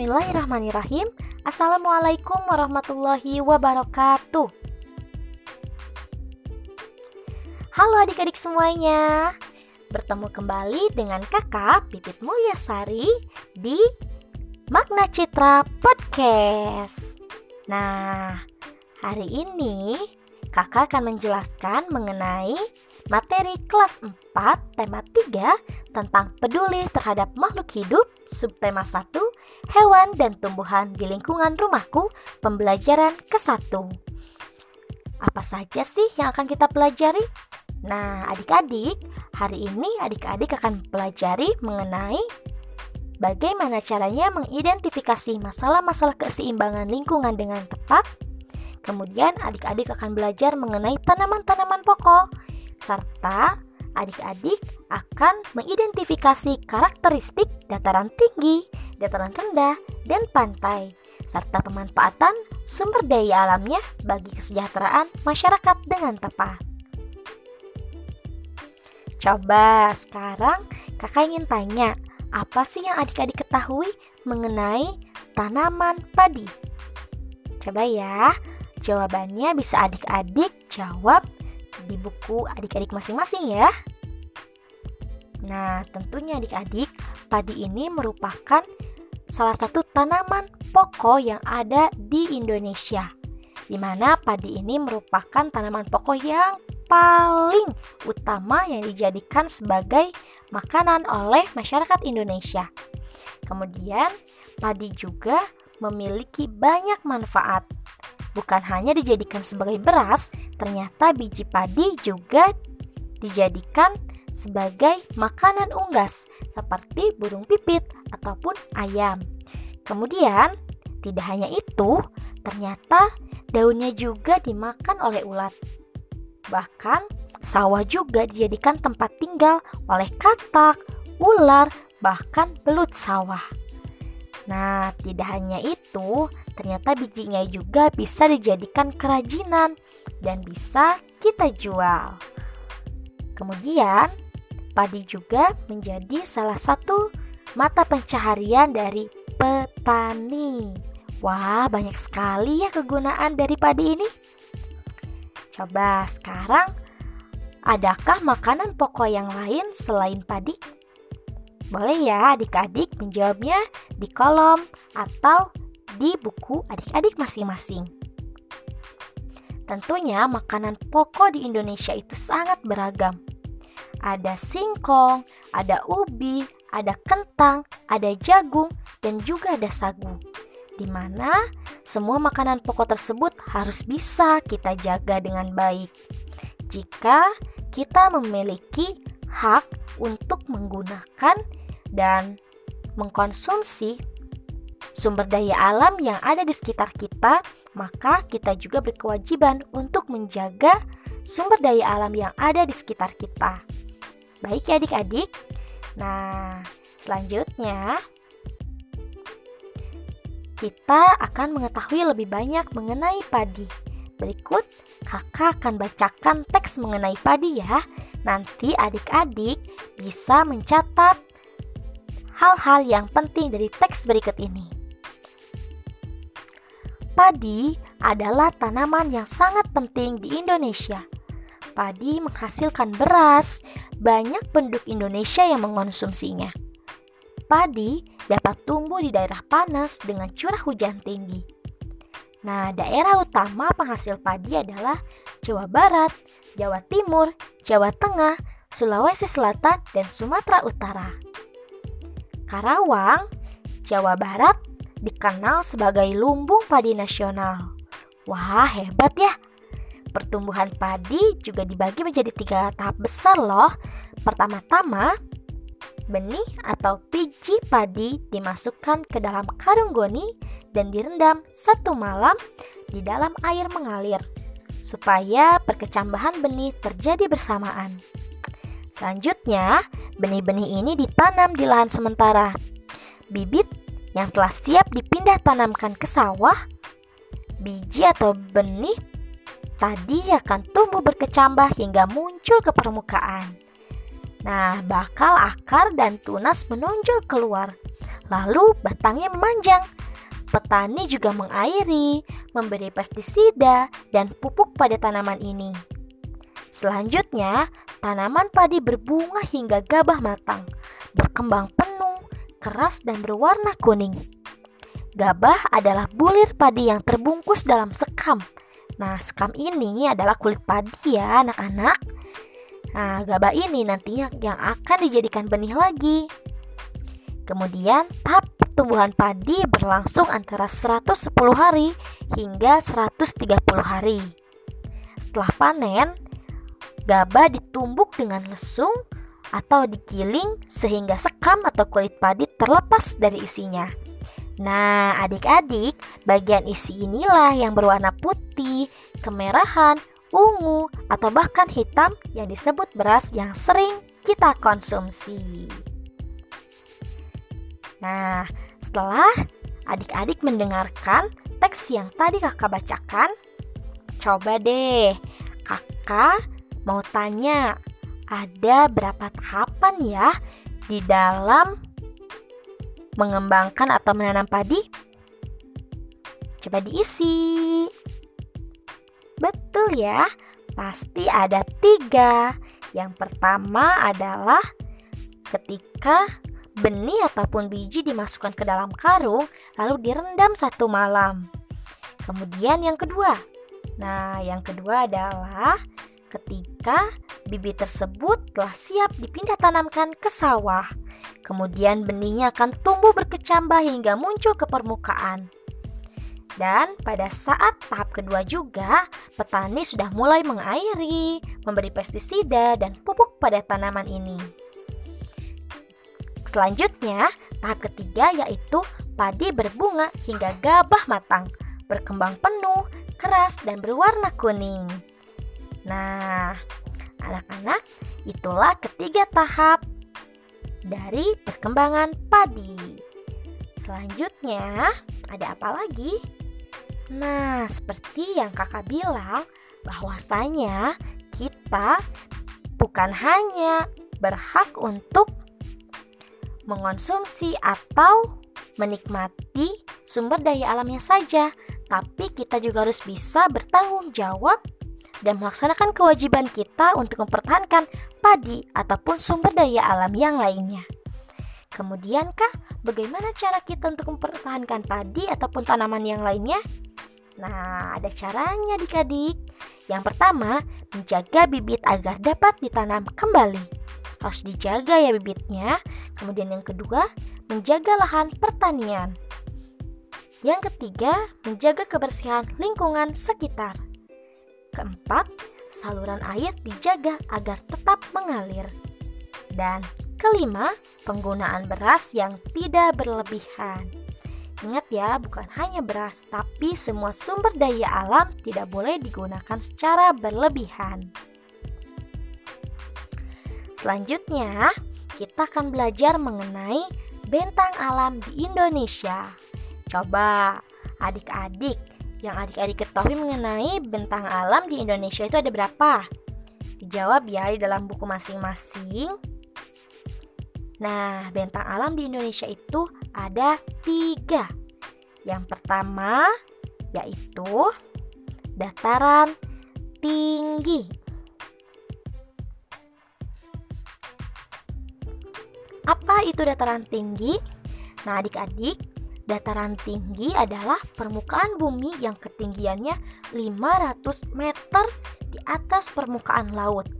Bismillahirrahmanirrahim. Assalamualaikum warahmatullahi wabarakatuh. Halo adik-adik semuanya. Bertemu kembali dengan Kakak Pipit Mulyasari di Makna Citra Podcast. Nah, hari ini Kakak akan menjelaskan mengenai materi kelas 4 tema 3 tentang peduli terhadap makhluk hidup subtema 1 hewan dan tumbuhan di lingkungan rumahku pembelajaran ke-1 apa saja sih yang akan kita pelajari? Nah adik-adik hari ini adik-adik akan pelajari mengenai bagaimana caranya mengidentifikasi masalah-masalah keseimbangan lingkungan dengan tepat Kemudian adik-adik akan belajar mengenai tanaman-tanaman pokok serta adik-adik akan mengidentifikasi karakteristik dataran tinggi, dataran rendah, dan pantai, serta pemanfaatan sumber daya alamnya bagi kesejahteraan masyarakat dengan tepat. Coba sekarang kakak ingin tanya, apa sih yang adik-adik ketahui mengenai tanaman padi? Coba ya, jawabannya bisa adik-adik jawab di buku adik-adik masing-masing ya. Nah, tentunya adik-adik, padi ini merupakan salah satu tanaman pokok yang ada di Indonesia. Di mana padi ini merupakan tanaman pokok yang paling utama yang dijadikan sebagai makanan oleh masyarakat Indonesia. Kemudian, padi juga memiliki banyak manfaat bukan hanya dijadikan sebagai beras, ternyata biji padi juga dijadikan sebagai makanan unggas seperti burung pipit ataupun ayam. Kemudian, tidak hanya itu, ternyata daunnya juga dimakan oleh ulat. Bahkan, sawah juga dijadikan tempat tinggal oleh katak, ular, bahkan belut sawah. Nah, tidak hanya itu, Ternyata bijinya juga bisa dijadikan kerajinan dan bisa kita jual. Kemudian, padi juga menjadi salah satu mata pencaharian dari petani. Wah, banyak sekali ya kegunaan dari padi ini. Coba sekarang, adakah makanan pokok yang lain selain padi? Boleh ya adik-adik menjawabnya di kolom atau di buku adik-adik masing-masing. Tentunya makanan pokok di Indonesia itu sangat beragam. Ada singkong, ada ubi, ada kentang, ada jagung, dan juga ada sagu. Di mana semua makanan pokok tersebut harus bisa kita jaga dengan baik. Jika kita memiliki hak untuk menggunakan dan mengkonsumsi sumber daya alam yang ada di sekitar kita, maka kita juga berkewajiban untuk menjaga sumber daya alam yang ada di sekitar kita. Baik ya adik-adik. Nah, selanjutnya kita akan mengetahui lebih banyak mengenai padi. Berikut kakak akan bacakan teks mengenai padi ya. Nanti adik-adik bisa mencatat hal-hal yang penting dari teks berikut ini. Padi adalah tanaman yang sangat penting di Indonesia. Padi menghasilkan beras, banyak penduduk Indonesia yang mengonsumsinya. Padi dapat tumbuh di daerah panas dengan curah hujan tinggi. Nah, daerah utama penghasil padi adalah Jawa Barat, Jawa Timur, Jawa Tengah, Sulawesi Selatan, dan Sumatera Utara. Karawang, Jawa Barat, dikenal sebagai lumbung padi nasional. Wah, hebat ya! Pertumbuhan padi juga dibagi menjadi tiga tahap besar loh. Pertama-tama, benih atau biji padi dimasukkan ke dalam karung goni dan direndam satu malam di dalam air mengalir supaya perkecambahan benih terjadi bersamaan. Selanjutnya, benih-benih ini ditanam di lahan sementara. Bibit yang telah siap dipindah tanamkan ke sawah, biji atau benih tadi akan tumbuh berkecambah hingga muncul ke permukaan. Nah, bakal akar dan tunas menonjol keluar. Lalu batangnya memanjang. Petani juga mengairi, memberi pestisida, dan pupuk pada tanaman ini. Selanjutnya, tanaman padi berbunga hingga gabah matang, berkembang keras, dan berwarna kuning. Gabah adalah bulir padi yang terbungkus dalam sekam. Nah, sekam ini adalah kulit padi ya anak-anak. Nah, gabah ini nantinya yang akan dijadikan benih lagi. Kemudian tahap pertumbuhan padi berlangsung antara 110 hari hingga 130 hari. Setelah panen, gabah ditumbuk dengan lesung atau digiling sehingga sekam atau kulit padi terlepas dari isinya. Nah, adik-adik, bagian isi inilah yang berwarna putih, kemerahan, ungu, atau bahkan hitam yang disebut beras yang sering kita konsumsi. Nah, setelah adik-adik mendengarkan teks yang tadi kakak bacakan, coba deh kakak mau tanya, ada berapa tahapan ya di dalam mengembangkan atau menanam padi? Coba diisi. Betul ya, pasti ada tiga. Yang pertama adalah ketika benih ataupun biji dimasukkan ke dalam karung lalu direndam satu malam. Kemudian yang kedua. Nah, yang kedua adalah ketika bibit tersebut telah siap dipindah tanamkan ke sawah. Kemudian benihnya akan tumbuh berkecambah hingga muncul ke permukaan. Dan pada saat tahap kedua juga, petani sudah mulai mengairi, memberi pestisida dan pupuk pada tanaman ini. Selanjutnya, tahap ketiga yaitu padi berbunga hingga gabah matang, berkembang penuh, keras, dan berwarna kuning. Nah, anak-anak, itulah ketiga tahap dari perkembangan padi. Selanjutnya, ada apa lagi? Nah, seperti yang kakak bilang, bahwasanya kita bukan hanya berhak untuk mengonsumsi atau menikmati sumber daya alamnya saja, tapi kita juga harus bisa bertanggung jawab dan melaksanakan kewajiban kita untuk mempertahankan padi ataupun sumber daya alam yang lainnya. Kemudian kah, bagaimana cara kita untuk mempertahankan padi ataupun tanaman yang lainnya? Nah, ada caranya adik-adik. Yang pertama, menjaga bibit agar dapat ditanam kembali harus dijaga ya bibitnya. Kemudian yang kedua, menjaga lahan pertanian. Yang ketiga, menjaga kebersihan lingkungan sekitar. Keempat, saluran air dijaga agar tetap mengalir. Dan kelima, penggunaan beras yang tidak berlebihan. Ingat ya, bukan hanya beras, tapi semua sumber daya alam tidak boleh digunakan secara berlebihan. Selanjutnya, kita akan belajar mengenai bentang alam di Indonesia. Coba adik-adik yang adik-adik ketahui mengenai bentang alam di Indonesia itu ada berapa? Dijawab ya di dalam buku masing-masing. Nah, bentang alam di Indonesia itu ada tiga. Yang pertama yaitu dataran tinggi. Apa itu dataran tinggi? Nah, adik-adik, dataran tinggi adalah permukaan bumi yang ketinggiannya 500 meter di atas permukaan laut.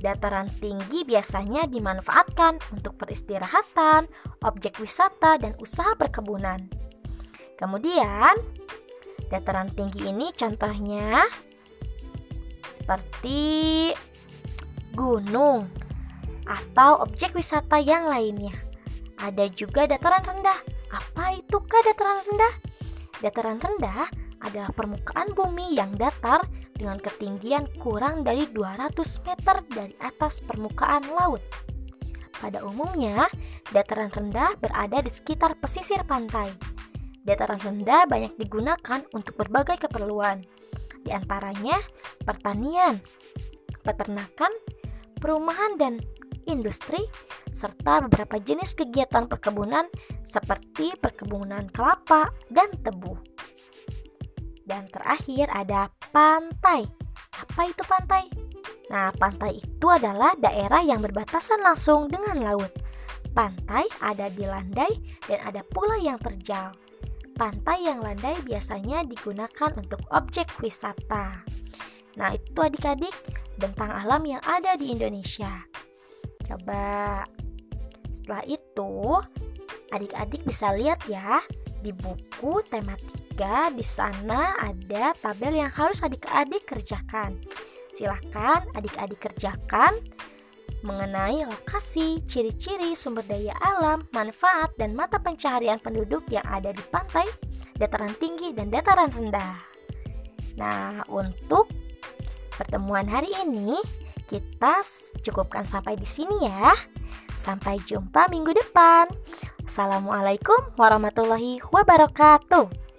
Dataran tinggi biasanya dimanfaatkan untuk peristirahatan, objek wisata, dan usaha perkebunan. Kemudian, dataran tinggi ini contohnya seperti gunung, atau objek wisata yang lainnya. Ada juga dataran rendah. Apa itukah dataran rendah? Dataran rendah adalah permukaan bumi yang datar dengan ketinggian kurang dari 200 meter dari atas permukaan laut. Pada umumnya, dataran rendah berada di sekitar pesisir pantai. Dataran rendah banyak digunakan untuk berbagai keperluan, di antaranya pertanian, peternakan, perumahan, dan industri, serta beberapa jenis kegiatan perkebunan seperti perkebunan kelapa dan tebu. Dan terakhir ada pantai. Apa itu pantai? Nah, pantai itu adalah daerah yang berbatasan langsung dengan laut. Pantai ada di landai dan ada pula yang terjal. Pantai yang landai biasanya digunakan untuk objek wisata. Nah, itu adik-adik tentang alam yang ada di Indonesia. Coba setelah itu, adik-adik bisa lihat ya di buku tematika di sana ada tabel yang harus adik-adik kerjakan. Silahkan adik-adik kerjakan mengenai lokasi, ciri-ciri, sumber daya alam, manfaat, dan mata pencaharian penduduk yang ada di pantai, dataran tinggi, dan dataran rendah. Nah, untuk pertemuan hari ini, kita cukupkan sampai di sini ya. Sampai jumpa minggu depan. Assalamualaikum warahmatullahi wabarakatuh.